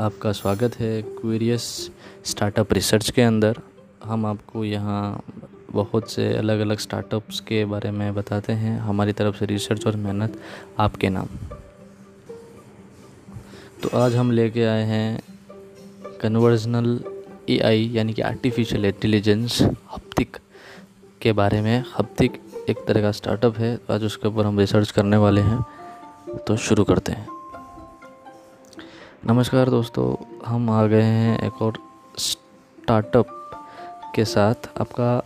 आपका स्वागत है क्यूरियस स्टार्टअप रिसर्च के अंदर। हम आपको यहाँ बहुत से अलग अलग स्टार्टअप्स के बारे में बताते हैं। हमारी तरफ़ से रिसर्च और मेहनत आपके नाम। तो आज हम लेके आए हैं कन्वर्जनल एआई यानी कि आर्टिफिशियल इंटेलिजेंस हप्तिक के बारे में। हप्तिक एक तरह का स्टार्टअप है। आज उसके ऊपर हम रिसर्च करने वाले हैं। तो शुरू करते हैं। नमस्कार दोस्तों, हम आ गए हैं एक और स्टार्टअप के साथ। आपका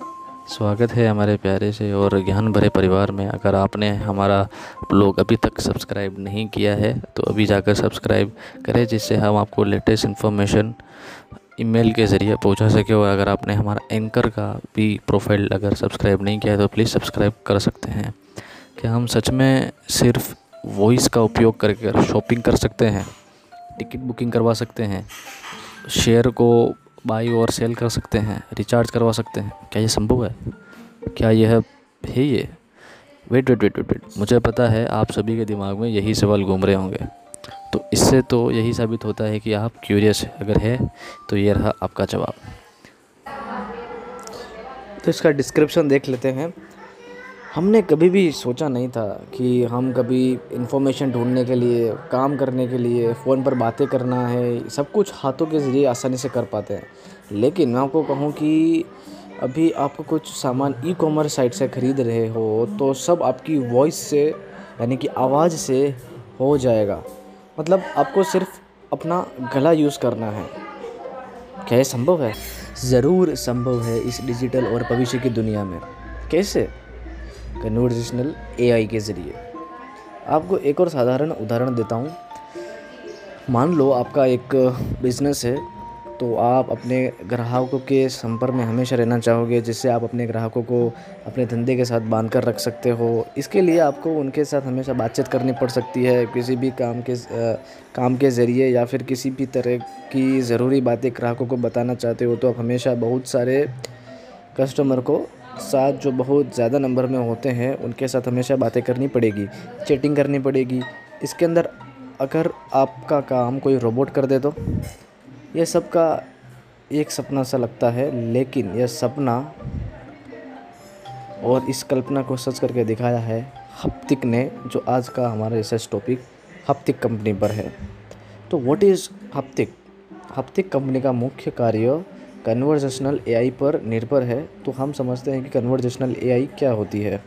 स्वागत है हमारे प्यारे से और ज्ञान भरे परिवार में। अगर आपने हमारा ब्लॉग अभी तक सब्सक्राइब नहीं किया है तो अभी जाकर सब्सक्राइब करें, जिससे हम आपको लेटेस्ट इन्फॉर्मेशन ईमेल के ज़रिए पहुँचा सके। और अगर आपने हमारा एंकर का भी प्रोफ़ाइल अगर सब्सक्राइब नहीं किया है तो प्लीज़ सब्सक्राइब कर सकते हैं। क्या हम सच में सिर्फ़ वॉइस का उपयोग करके शॉपिंग कर सकते हैं? टिकट बुकिंग करवा सकते हैं, शेयर को बाई और सेल कर सकते हैं, रिचार्ज करवा सकते हैं। क्या ये संभव है? क्या यह है ये? Wait wait wait wait wait मुझे पता है आप सभी के दिमाग में यही सवाल घूम रहे होंगे। तो इससे तो यही साबित होता है कि आप क्यूरियस है अगर है तो ये रहा आपका जवाब। तो इसका डिस्क्रिप्शन देख लेते हैं। हमने कभी भी सोचा नहीं था कि हम कभी इन्फॉर्मेशन ढूँढने के लिए, काम करने के लिए फ़ोन पर बातें करना है, सब कुछ हाथों के ज़रिए आसानी से कर पाते हैं। लेकिन मैं आपको कहूँ कि अभी आप कुछ सामान ई कॉमर्स साइट से ख़रीद रहे हो तो सब आपकी वॉइस से, यानी कि आवाज़ से हो जाएगा। मतलब आपको सिर्फ़ अपना गला यूज़ करना है। क्या संभव है? ज़रूर संभव है इस डिजिटल और भविष्य की दुनिया में। कैसे? कन्वर्जेशनल एआई के ज़रिए। आपको एक और साधारण उदाहरण देता हूँ। मान लो आपका एक बिज़नेस है तो आप अपने ग्राहकों के संपर्क में हमेशा रहना चाहोगे जिससे आप अपने ग्राहकों को अपने धंधे के साथ बाँध कर रख सकते हो। इसके लिए आपको उनके साथ हमेशा बातचीत करनी पड़ सकती है किसी भी काम के आ, काम के ज़रिए या फिर किसी भी तरह की ज़रूरी बातें ग्राहकों को बताना चाहते हो तो आप हमेशा बहुत सारे कस्टमर को साथ जो बहुत ज़्यादा नंबर में होते हैं, उनके साथ हमेशा बातें करनी पड़ेगी, चैटिंग करनी पड़ेगी। इसके अंदर अगर आपका काम कोई रोबोट कर दे तो? यह सब का एक सपना सा लगता है, लेकिन यह सपना और इस कल्पना को सच करके दिखाया है, हप्तिक ने, जो आज का हमारा रिसर्च टॉपिक हप्तिक कंपनी पर है। तो what is Haptik? Haptik company का मुख्य कार्य कन्वर्जेशनल एआई पर निर्भर है तो हम समझते हैं कि कन्वर्जेशनल एआई क्या होती है।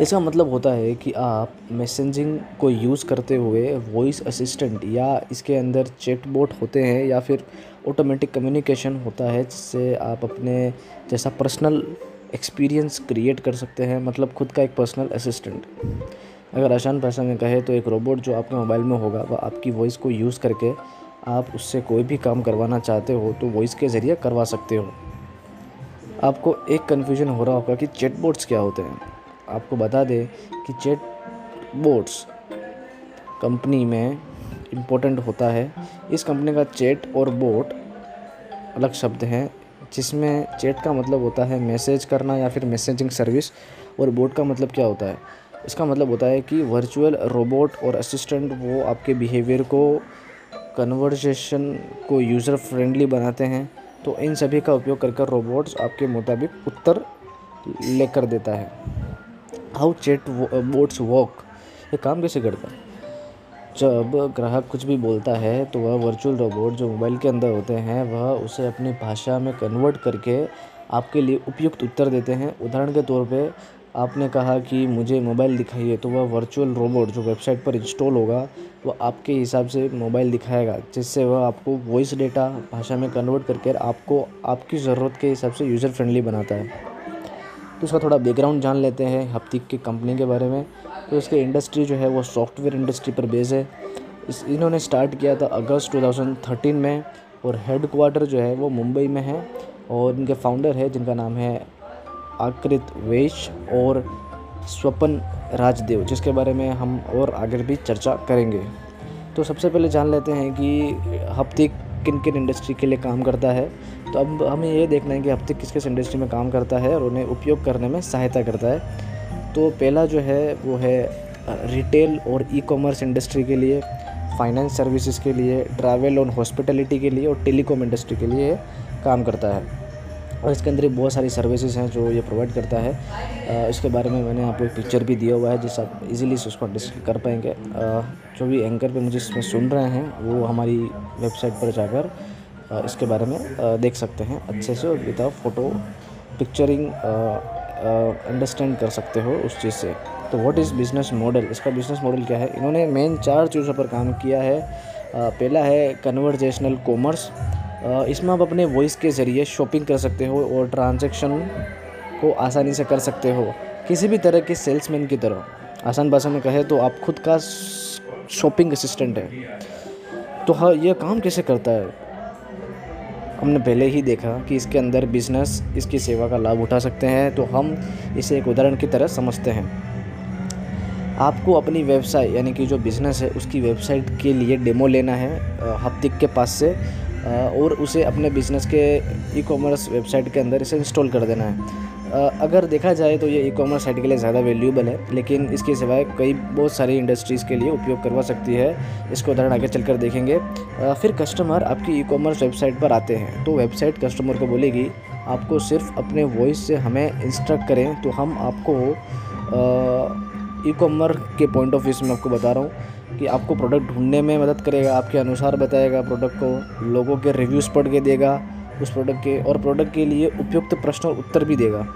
इसका मतलब होता है कि आप मैसेजिंग को यूज़ करते हुए वॉइस असिस्टेंट या इसके अंदर चैट बोट होते हैं या फिर ऑटोमेटिक कम्युनिकेशन होता है, जिससे आप अपने जैसा पर्सनल एक्सपीरियंस क्रिएट कर सकते हैं मतलब खुद का एक पर्सनल असिस्टेंट अगर आसान भाषा में कहे तो एक रोबोट जो आपके मोबाइल में होगा, वह आपकी वॉइस को यूज़ करके आप उससे कोई भी काम करवाना चाहते हो तो वॉइस के ज़रिए करवा सकते हो। आपको एक कन्फ्यूज़न हो रहा होगा कि चैट बोट्स क्या होते हैं। आपको बता दें कि चैट बोट्स कंपनी में इम्पोर्टेंट होता है। इस कंपनी का चैट और बोट अलग शब्द हैं, जिसमें चैट का मतलब होता है मैसेज करना या फिर मैसेजिंग सर्विस और बोट का मतलब क्या होता है। इसका मतलब होता है कि वर्चुअल रोबोट और असिस्टेंट वो आपके बिहेवियर को कन्वर्जेशन को यूज़र फ्रेंडली बनाते हैं तो इन सभी का उपयोग कर कर रोबोट्स आपके मुताबिक उत्तर लेकर देता है। हाउ चेट बोट्स वॉक ये काम कैसे करता है? जब ग्राहक कुछ भी बोलता है तो वह वर्चुअल रोबोट जो मोबाइल के अंदर होते हैं, वह उसे अपनी भाषा में कन्वर्ट करके आपके लिए उपयुक्त उत्तर देते हैं। उदाहरण के तौर पे आपने कहा कि मुझे मोबाइल दिखाइए तो वह वर्चुअल रोबोट जो वेबसाइट पर इंस्टॉल होगा, वो आपके हिसाब से मोबाइल दिखाएगा, जिससे वह आपको वॉइस डेटा भाषा में कन्वर्ट करके आपको, आपकी ज़रूरत के हिसाब से यूज़र फ्रेंडली बनाता है। तो उसका थोड़ा बैकग्राउंड जान लेते हैं हफ्तिक की कंपनी के बारे में। तो इसकी इंडस्ट्री जो है, वो सॉफ्टवेयर इंडस्ट्री पर बेस है। इस, इन्होंने स्टार्ट किया था अगस्त 2013 में और हेड क्वार्टर जो है, वो मुंबई में है और इनके फाउंडर है, जिनका नाम है आकृत, वेश और स्वपन राजदेव, जिसके बारे में हम और आगे भी चर्चा करेंगे। तो सबसे पहले जान लेते हैं कि हफ़्ते किन किन इंडस्ट्री के लिए काम करता है। तो अब हमें ये देखना है कि हफ़्ते किस किस इंडस्ट्री में काम करता है और उन्हें उपयोग करने में सहायता करता है। तो पहला जो है, वो है रिटेल और ई कॉमर्स इंडस्ट्री के लिए फाइनेंस सर्विसेज़ के लिए ट्रैवल और हॉस्पिटलिटी के लिए और टेलीकॉम इंडस्ट्री के लिए काम करता है। और इसके अंदर बहुत सारी सर्विसेज़ हैं जो ये प्रोवाइड करता है। इसके बारे में मैंने आपको एक पिक्चर भी दिया हुआ है जिससे आप इजीली उसको कर पाएँगे। जो भी एंकर पे मुझे इसमें सुन रहे हैं, वो हमारी वेबसाइट पर जाकर इसके बारे में देख सकते हैं। अच्छे से और विदाउट फ़ोटो पिक्चरिंग अंडरस्टैंड कर सकते हो उस चीज़ से। तो व्हाट इज़ बिज़नेस मॉडल इसका बिज़नेस मॉडल क्या है? इन्होंने मेन चार चीज़ों पर काम किया है। पहला है कन्वर्जेशनल कॉमर्स इसमें आप अपने वॉइस के ज़रिए शॉपिंग कर सकते हो और ट्रांजेक्शन को आसानी से कर सकते हो, किसी भी तरह के सेल्समैन की तरह। आसान भाषा में कहे तो आप खुद का शॉपिंग असिस्टेंट है। तो हाँ यह काम कैसे करता है? हमने पहले ही देखा कि इसके अंदर बिज़नेस इसकी सेवा का लाभ उठा सकते हैं तो हम इसे एक उदाहरण की तरह समझते हैं। आपको अपनी वेबसाइट यानी कि जो बिज़नेस है, उसकी वेबसाइट के लिए डेमो लेना है हफ्तिक के पास से और उसे अपने बिज़नेस के ई कॉमर्स वेबसाइट के अंदर इसे इंस्टॉल कर देना है। अगर देखा जाए तो ये ई कॉमर्स साइट के लिए ज़्यादा वैल्यूबल है, लेकिन इसके सिवाय कई बहुत सारी इंडस्ट्रीज़ के लिए उपयोग करवा सकती है। इसको उदाहरण आगे चलकर देखेंगे। फिर कस्टमर आपकी ई कॉमर्स वेबसाइट पर आते हैं तो वेबसाइट कस्टमर को बोलेगी, आपको सिर्फ़ अपने वॉइस से हमें इंस्ट्रक्ट करें तो हम आपको ई कॉमर के पॉइंट ऑफ़ व्यू से मैं आपको बता रहा हूँ कि आपको प्रोडक्ट ढूँढने में मदद करेगा, आपके अनुसार बताएगा प्रोडक्ट को, लोगों के रिव्यूज़ पढ़ के देगा, उस प्रोडक्ट के, और प्रोडक्ट के लिए उपयुक्त प्रश्न और उत्तर भी देगा।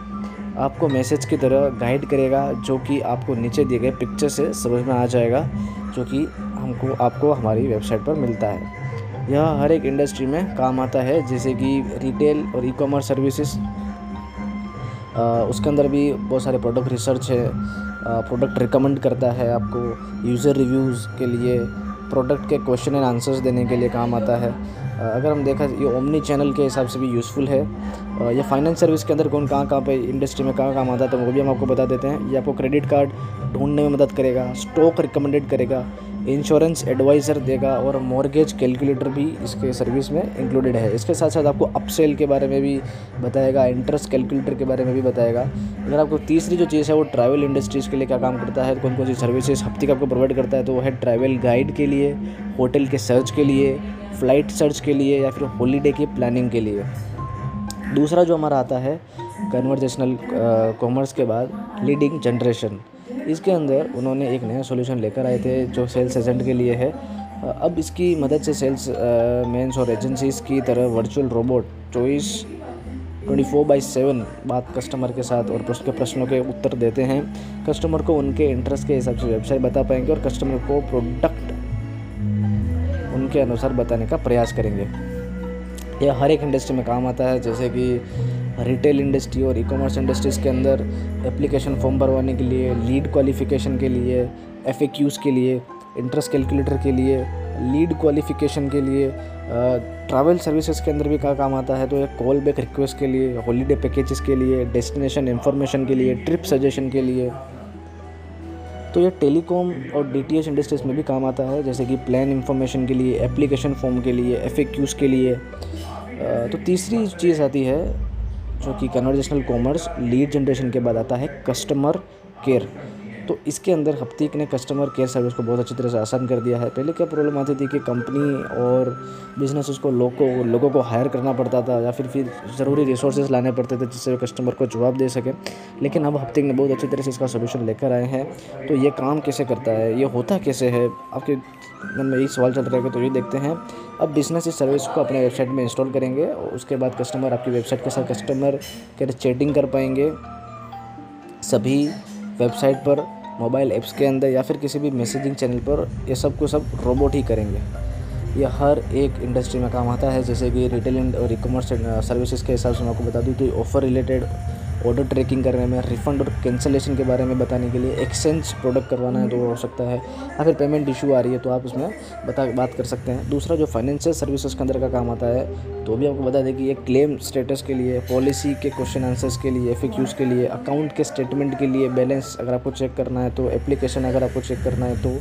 आपको मैसेज की तरह गाइड करेगा, जो कि आपको नीचे दिए गए पिक्चर से समझ में आ जाएगा, जो कि हमको, आपको हमारी वेबसाइट पर मिलता है। यह हर एक इंडस्ट्री में काम आता है, जैसे कि रिटेल और ई कॉमर्स सर्विसेज़ उसके अंदर भी बहुत सारे प्रोडक्ट रिसर्च है। प्रोडक्ट रिकमेंड करता है आपको। यूज़र रिव्यूज़ के लिए प्रोडक्ट के क्वेश्चन एंड आंसर्स देने के लिए काम आता है। अगर हम देखा, ये ओमनी चैनल के हिसाब से भी यूज़फुल है। ये फाइनेंस सर्विस के अंदर कौन, कहाँ कहाँ पे इंडस्ट्री में कहाँ काम आता है तो वो भी हम आपको बता देते हैं। ये आपको क्रेडिट कार्ड ढूँढने में मदद करेगा स्टॉक रिकमेंडेड करेगा। इंश्योरेंस एडवाइज़र देगा और मॉर्गेज कैलकुलेटर भी इसके सर्विस में इंक्लूडेड है। इसके साथ साथ आपको अपसेल के बारे में भी बताएगा इंटरेस्ट कैलकुलेटर के बारे में भी बताएगा। अगर आपको तीसरी जो चीज़ है वो ट्रैवल इंडस्ट्रीज़ के लिए क्या काम करता है कौन कौन सी सर्विसेज़ हफ़्ते का आपको प्रोवाइड करता है तो वो है ट्रैवल गाइड के लिए होटल के सर्च के लिए फ़्लाइट सर्च के लिए या फिर हॉलीडे की प्लानिंग के लिए। दूसरा जो हमारा आता है कन्वर्जेशनल कॉमर्स के बाद लीडिंग जनरेशन इसके अंदर उन्होंने एक नया सोल्यूशन लेकर आए थे, जो सेल्स एजेंट के लिए है। अब इसकी मदद से सेल्स मेंस और एजेंसीज की तरह virtual robot choice twenty four by seven बात कस्टमर के साथ और उसके प्रश्नों के उत्तर देते हैं। कस्टमर को उनके इंटरेस्ट के हिसाब से वेबसाइट बता पाएँगे और कस्टमर को प्रोडक्ट उनके अनुसार बताने का प्रयास करेंगे। यह हर एक इंडस्ट्री में काम आता है, जैसे कि रिटेल इंडस्ट्री और ई कॉमर्स इंडस्ट्रीज़ के अंदर एप्लीकेशन फॉर्म भरवाने के लिए लीड क्वालिफिकेशन के लिए एफ़ के लिए इंटरेस्ट कैलकुलेटर के लिए लीड क्वालिफिकेशन के लिए ट्रैवल सर्विसेज़ के अंदर भी क्या काम आता है तो एक कॉल बैक रिक्वेस्ट के लिए हॉलीडे पैकेजेस के लिए डेस्टिनेशन इन्फॉर्मेशन के लिए ट्रिप सजेशन के लिए तो ये टेलीकॉम और डीटीएच इंडस्ट्रीज़ में भी काम आता है जैसे कि प्लान इन्फॉर्मेशन के लिए एप्लीकेशन फॉर्म के लिए एफ़ के लिए तो तीसरी चीज़ आती है जो कि कन्वर्जेशनल कॉमर्स लीड जनरेशन के बाद आता है कस्टमर केयर तो इसके अंदर हफ्तीक ने कस्टमर केयर सर्विस को बहुत अच्छी तरह से आसान कर दिया है। पहले क्या प्रॉब्लम आती थी कि कंपनी और बिज़नेस उसको लोगों लोगों को हायर करना पड़ता था या फिर फिर ज़रूरी रिसोर्सेज लाने पड़ते थे जिससे कस्टमर को जवाब दे सके। लेकिन अब हफ्तीक ने बहुत अच्छी तरह से इसका सोल्यूशन लेकर आए हैं। तो ये काम कैसे करता है? ये होता कैसे है? आपके में यही सवाल चल रहा है तो ये देखते हैं। अब बिज़नेस इस सर्विस को अपने वेबसाइट में इंस्टॉल करेंगे और उसके बाद कस्टमर आपकी वेबसाइट के साथ कस्टमर के चैटिंग कर पाएँगे। सभी वेबसाइट पर मोबाइल ऐप्स के अंदर या फिर किसी भी मैसेजिंग चैनल पर ये सबको सब रोबोट ही करेंगे। ये हर एक इंडस्ट्री में काम आता है, जैसे कि रिटेल और ई कॉमर्स सर्विसेज़ के हिसाब से मैं आपको बता दूँ तो ऑफ़र रिलेटेड ऑर्डर ट्रैकिंग करने में रिफ़ंड और कैंसिलेशन के बारे में बताने के लिए एक्सचेंज प्रोडक्ट करवाना है तो हो सकता है। या फिर पेमेंट इशू आ रही है तो आप उसमें बता, बात कर सकते हैं। दूसरा जो फाइनेंशियल सर्विसेज़ के अंदर का काम आता है तो भी आपको बता दें कि ये क्लेम स्टेटस के लिए पॉलिसी के क्वेश्चन आंसर्स के लिए एफ़ के लिए अकाउंट के स्टेटमेंट के लिए बैलेंस अगर आपको चेक करना है तो एप्लीकेशन अगर आपको चेक करना है तो।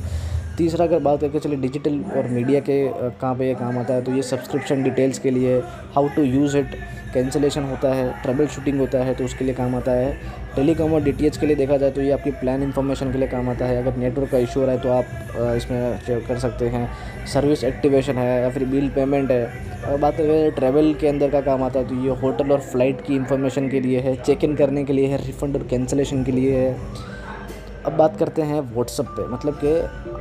तीसरा अगर बात करके चले डिजिटल और मीडिया के कहाँ पे ये काम आता है तो ये सब्सक्रिप्शन डिटेल्स के लिए how to use it cancellation होता है ट्रबल शूटिंग होता है तो उसके लिए काम आता है। टेलीकॉम और डीटीएच के लिए देखा जाए तो ये आपकी प्लान इन्फॉर्मेशन के लिए काम आता है। अगर नेटवर्क का इशू रहा है तो आप इसमें कर सकते हैं। सर्विस एक्टिवेशन है या फिर बिल पेमेंट है। अगर बात करें ट्रैवल के अंदर का काम आता है तो ये होटल और फ़्लाइट की इन्फॉर्मेशन के लिए है। चेक इन करने के लिए है रिफंड और कैंसिलेशन के लिए है। अब बात करते हैं व्हाट्सअप पे मतलब कि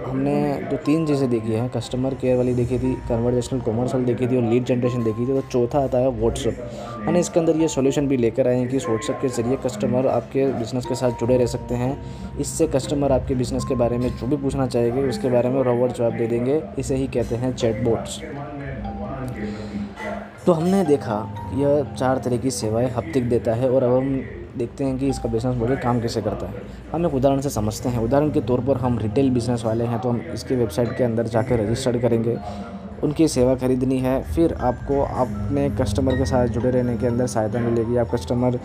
हमने जो तीन चीज़ें देखी हैं कस्टमर केयर वाली देखी थी कन्वर्जेशनल कॉमर्स वाली देखी थी और लीड जनरेशन देखी थी तो चौथा आता है व्हाट्सअप मैंने इसके अंदर ये सॉल्यूशन भी लेकर आए हैं कि इस व्हाट्सअप के ज़रिए कस्टमर आपके बिज़नेस के साथ जुड़े रह सकते हैं। इससे कस्टमर आपके बिज़नेस के बारे में जो भी पूछना चाहेंगे, उसके बारे में रोबोट जवाब दे देंगे। इसे ही कहते हैं चैट चैटबोट्स तो हमने देखा यह चार तरह की सेवाएँ हफ्तिक देता है और अब हम देखते हैं कि इसका बिज़नेस मॉडल काम कैसे करता है। हम एक उदाहरण से समझते हैं। उदाहरण के तौर पर हम रिटेल बिज़नेस वाले हैं तो हम इसके वेबसाइट के अंदर जाकर रजिस्टर्ड करेंगे। उनकी सेवा खरीदनी है। फिर आपको अपने कस्टमर के साथ जुड़े रहने के अंदर सहायता मिलेगी। आप कस्टमर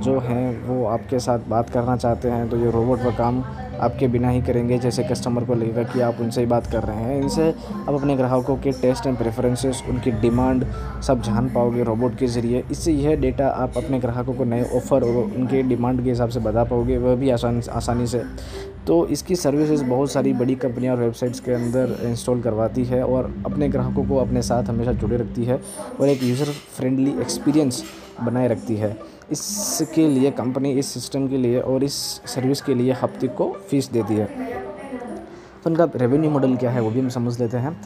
जो हैं, वो आपके साथ बात करना चाहते हैं तो ये रोबोट का काम आपके बिना ही करेंगे, जैसे कस्टमर को लगेगा कि आप उनसे ही बात कर रहे हैं। इनसे आप अपने ग्राहकों के टेस्ट एंड प्रेफरेंसेस उनकी डिमांड सब जान पाओगे रोबोट के ज़रिए। इससे यह डेटा आप अपने ग्राहकों को नए ऑफ़र और उनके डिमांड के हिसाब से बता पाओगे, वह भी आसान, आसानी से। तो इसकी सर्विसेज़ बहुत सारी बड़ी कंपनियाँ और वेबसाइट्स के अंदर इंस्टॉल करवाती है और अपने ग्राहकों को अपने साथ हमेशा जुड़े रखती है और एक यूज़र फ्रेंडली एक्सपीरियंस बनाए रखती है। इसके लिए कंपनी इस सिस्टम के लिए और इस सर्विस के लिए हफ़्ते को फ़ीस देती है। तो उनका रेवेन्यू मॉडल क्या है वो भी हम समझ लेते हैं।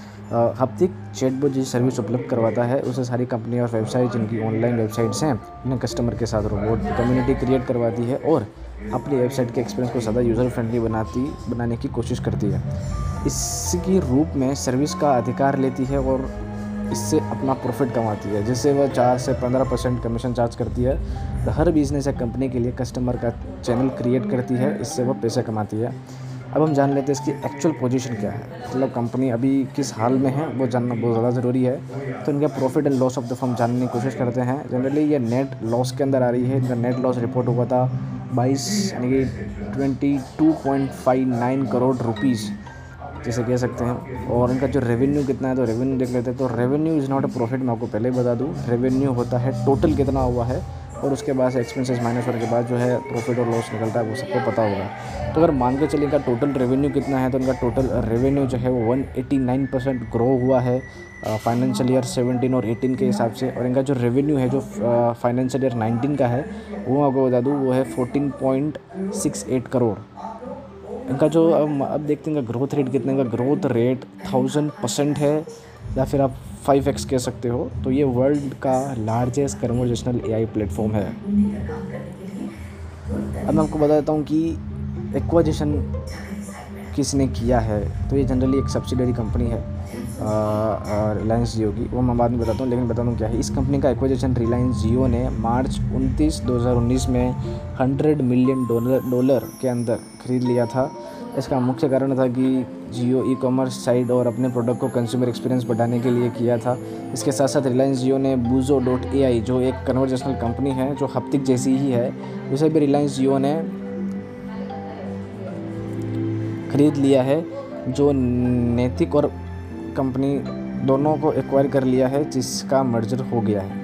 हफ्तिक चैटबॉट जो सर्विस उपलब्ध करवाता है, उसे सारी कंपनी और वेबसाइट जिनकी ऑनलाइन वेबसाइट्स हैं, उन्हें कस्टमर के साथ रोबोट कम्युनिटी क्रिएट करवाती है और अपनी वेबसाइट के एक्सपीरियंस को ज़्यादा यूज़र फ्रेंडली बनाती, बनाने की कोशिश करती है। इसकी रूप में सर्विस का अधिकार लेती है और इससे अपना प्रॉफिट कमाती है। जिससे वह चार से पंद्रह परसेंट कमीशन चार्ज करती है तो हर बिज़नेस या कंपनी के लिए कस्टमर का चैनल क्रिएट करती है, इससे वह पैसे कमाती है। अब हम जान लेते हैं इसकी एक्चुअल पोजीशन क्या है। मतलब कंपनी अभी किस हाल में है, वो जानना बहुत ज़्यादा ज़रूरी है। तो इनका profit and loss of the firm जानने की कोशिश करते हैं। जनरली ये नेट लॉस के अंदर आ रही है। इनका नेट लॉस रिपोर्ट हुआ था बाईस, यानी कि twenty two point five nine crore rupees जैसे कह सकते हैं। और इनका जो रेवेन्यू कितना है तो रेवेन्यू देख लेते हैं तो revenue is not a profit मैं आपको पहले ही बता दूँ। रेवेन्यू होता है टोटल कितना हुआ है और उसके बाद एक्सपेंसेस माइनस होने के बाद जो है प्रॉफिट और लॉस निकलता है, वो सबको पता होगा। तो अगर मान के चलिए इनका टोटल रेवेन्यू कितना है तो इनका टोटल रेवेन्यू जो है वो 189 परसेंट ग्रो हुआ है फाइनेंशियल ईयर 17 और 18 के हिसाब से। और इनका जो रेवेन्यू है, जो फाइनेंशियल ईयर 19 का है, वो आपको बता दूँ, वो है 14.68 करोड़ इनका जो, अब देखते हैं इनका ग्रोथ रेट कितने का ग्रोथ रेट थाउज़ेंड परसेंट है, या फिर आप फाइव एक्स कह सकते हो तो ये वर्ल्ड का largest conversational A I platform है। अब मैं आपको बता देता हूँ कि एक्वाजेशन किसने किया है तो ये जनरली एक सब्सिडरी कंपनी है रिलायंस जियो की। वो मैं बाद में बताता हूँ, लेकिन बता दूँ क्या है। इस कंपनी का एक्वाजेशन रिलायंस जियो ने मार्च 29 2019 में 100 मिलियन डॉलर डॉलर के अंदर खरीद लिया था। इसका मुख्य कारण था कि जियो ई कॉमर्स साइट और अपने प्रोडक्ट को कंज्यूमर एक्सपीरियंस बढ़ाने के लिए किया था। इसके साथ साथ रिलायंस जियो ने बूजो डॉट ए आई जो एक कन्वर्जेशनल कंपनी है, जो हफ्तिक जैसी ही है, उसे भी रिलायंस जियो ने खरीद लिया है, जो नैतिक और कंपनी दोनों को एक्वायर कर लिया है, जिसका मर्जर हो गया है।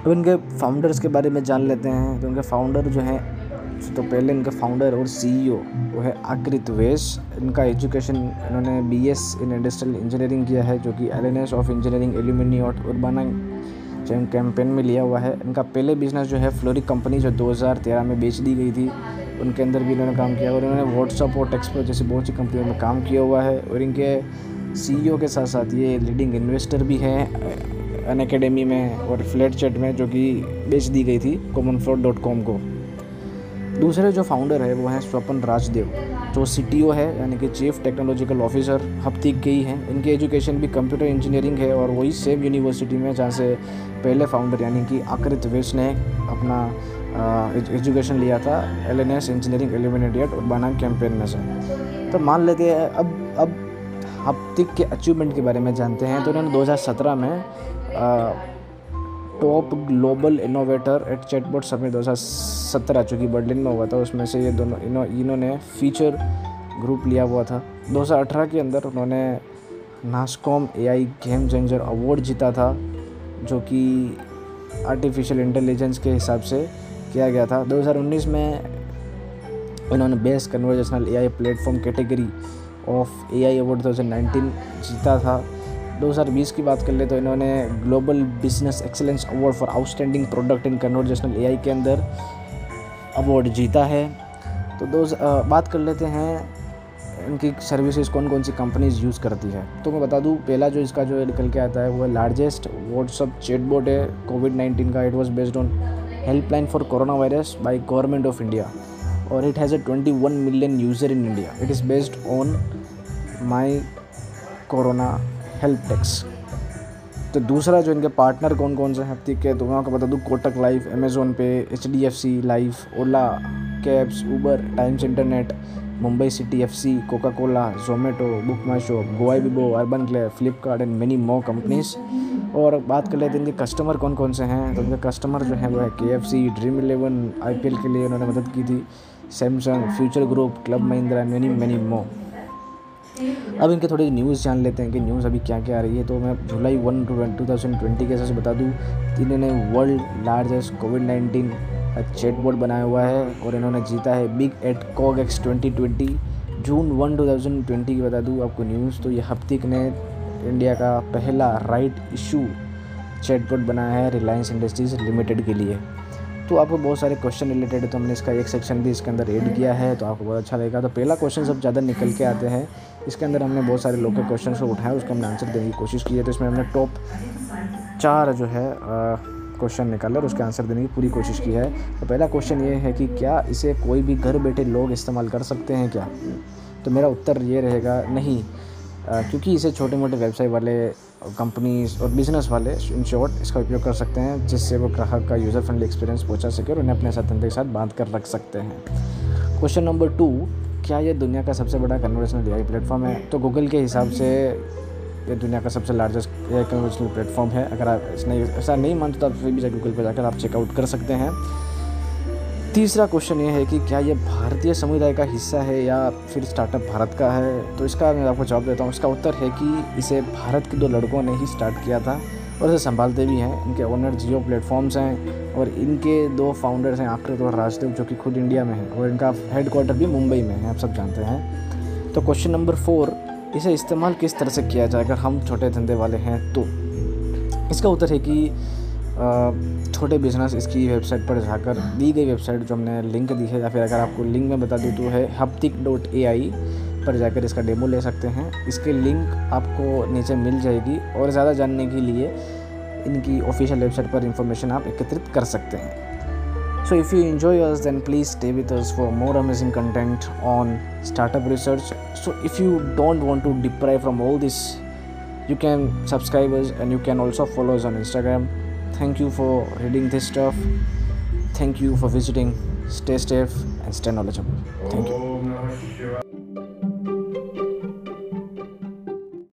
अब इनके फाउंडर्स के बारे में जान लेते हैं। तो इनके फाउंडर जो हैं तो पहले इनका फाउंडर और सीईओ वो है आकृत वेश। इनका एजुकेशन इन्होंने बीएस इन इंडस्ट्रियल इंजीनियरिंग किया है, जो कि एलएनएस ऑफ़ इंजीनियरिंग एल्यूमिनी और उर्बाना कैंपेन में लिया हुआ है। इनका पहले बिज़नेस जो है फ्लोरिक कंपनी जो 2013 में बेच दी गई थी, उनके अंदर भी इन्होंने काम किया और इन्होंने व्हाट्सअप और टेक्सपर्ट जैसी बहुत सी कंपनियों में काम किया हुआ है और इनके सीईओ के साथ साथ ये लीडिंग इन्वेस्टर भी हैं अन अकेडमी में और फ्लैट चैट में, जो कि बेच दी गई थी कॉमन फ्लोट डॉट कॉम को। दूसरे जो फाउंडर है, वो हैं स्वपन राजदेव, जो सीटीओ है, यानी कि चीफ टेक्नोलॉजिकल ऑफिसर हफ्तीक के ही। हैं इनकी एजुकेशन भी कंप्यूटर इंजीनियरिंग है और वही सेम यूनिवर्सिटी में जहाँ से पहले फाउंडर यानी कि आकृत वेश ने अपना एजुकेशन लिया था L N S engineering Illinois at Urbana Champaign में से। तो मान लेते हैं, अब अब हफ्तिक के अचीवमेंट के बारे में जानते हैं तो उन्होंने 2017 में top global innovator at chatbot summit 2017 जो कि बर्लिन में हुआ था उसमें से ये दोनों इनो, इन्होंने फीचर ग्रुप लिया हुआ था। 2018 के अंदर उन्होंने NASSCOM AI game changer award जीता था जो कि आर्टिफिशियल इंटेलिजेंस के हिसाब से किया गया था। 2019 में इन्होंने best conversational AI platform category of AI award 2019 जीता था। 2020 की बात कर ले तो इन्होंने global business excellence award for outstanding product in conversational AI के अंदर अवार्ड जीता है। तो दो बात कर लेते हैं इनकी सर्विसेज़ कौन कौन सी कंपनीज़ यूज़ करती है। तो मैं बता दूँ, पहला जो इसका जो निकल के आता है, वो लार्जेस्ट व्हाट्सअप चैटबॉट है कोविड नाइन्टीन का। It was based on helpline for corona virus by government of India और it has a twenty one million user in India it is based on my corona help desk तो दूसरा जो इनके partner कौन कौन से हैं, ठीक है तो मैं आपको बता दूँ, Kotak life Amazon pay H D F C life Ola cabs Uber Times Internet Mumbai city F C coca cola Zomato book my show Goibibo urban clap Flipkart and many more companies और बात कर लेते हैं इनके customer कौन कौन से हैं तो इनके कस्टमर जो हैं वो है के F C dream eleven I P L के लिए उन्होंने मदद की थी Samsung future group club Mahindra many many more अब इनके थोड़ी न्यूज़ जान लेते हैं कि न्यूज़ अभी क्या क्या आ रही है। तो मैं July one two thousand twenty के से बता दूँ इन्होंने world largest covid nineteen chat board बनाया हुआ है और इन्होंने जीता है big at CogX twenty twenty June one two thousand twenty की बता दूँ आपको न्यूज़ तो ये हफ्तिक ने इंडिया का पहला राइट इशू चैटबोर्ड बनाया है रिलायंस इंडस्ट्रीज़ लिमिटेड के लिए। तो आपको बहुत सारे क्वेश्चन रिलेटेड तो हमने इसका एक सेक्शन भी इसके अंदर ऐड किया है तो आपको बहुत अच्छा लगेगा तो पहला क्वेश्चन सब ज़्यादा निकल के आते हैं। इसके अंदर हमने बहुत सारे के क्वेश्चन को उठाया, उसका हमने आंसर देने की कोशिश की है। तो इसमें हमने टॉप चार जो है क्वेश्चन निकाला और उसके आंसर देने की पूरी कोशिश की है। तो पहला क्वेश्चन ये है कि क्या इसे कोई भी घर बैठे लोग इस्तेमाल कर सकते हैं क्या? तो मेरा उत्तर ये रहेगा, नहीं। क्योंकि इसे छोटे मोटे व्यवसाय वाले कंपनीज़ और बिज़नेस वाले इन शॉर्ट इसका उपयोग कर सकते हैं, जिससे वो ग्राहक का यूज़र फ्रेंडली एक्सपीरियंस पहुँचा सके और उन्हें अपने साथ धंधे के साथ बाँध कर रख सकते हैं। क्वेश्चन नंबर टू क्या ये दुनिया का सबसे बड़ा कन्वर्सेशनल ए प्लेटफॉर्म है? तो गूगल के हिसाब से ये दुनिया का सबसे लार्जेस्ट ए कन्वर्सेशनल प्लेटफॉर्म है। अगर आप इसने ऐसा नहीं मानते तो आप फिर भी गूगल पर जाकर आप चेकआउट कर सकते हैं। तीसरा क्वेश्चन ये है कि क्या ये भारतीय समुदाय का हिस्सा है या फिर स्टार्टअप भारत का है? तो इसका मैं आपको जवाब देता हूँ। इसका उत्तर है कि इसे भारत के दो लड़कों ने ही स्टार्ट किया था और इसे संभालते भी हैं। इनके ओनर जियो प्लेटफॉर्म्स हैं और इनके दो फाउंडर्स हैं, आकृत और राजदेव, जो कि खुद इंडिया में है और इनका हेड क्वार्टर भी मुंबई में है, आप सब जानते हैं। तो क्वेश्चन नंबर फोर इसे इस्तेमाल किस तरह से किया जाए? अगर हम छोटे धंधे वाले हैं तो। इसका उत्तर है कि छोटे बिज़नेस इसकी वेबसाइट पर जाकर दी गई वेबसाइट जो हमने लिंक दी है, या फिर अगर आपको लिंक में बता दूँ तो है हप्तिक डॉट ए आई पर जाकर इसका डेमो ले सकते हैं। इसके लिंक आपको नीचे मिल जाएगी और ज़्यादा जानने के लिए इनकी ऑफिशियल वेबसाइट पर इंफॉर्मेशन आप एकत्रित कर सकते हैं। So if you enjoy yours then please stay with us for more amazing content on startup research so if you don't want to deprive from all this you can subscribers and you can also follow on Instagram Thank you for reading this stuff. Thank you for visiting. Stay safe and stay knowledgeable. Thank you.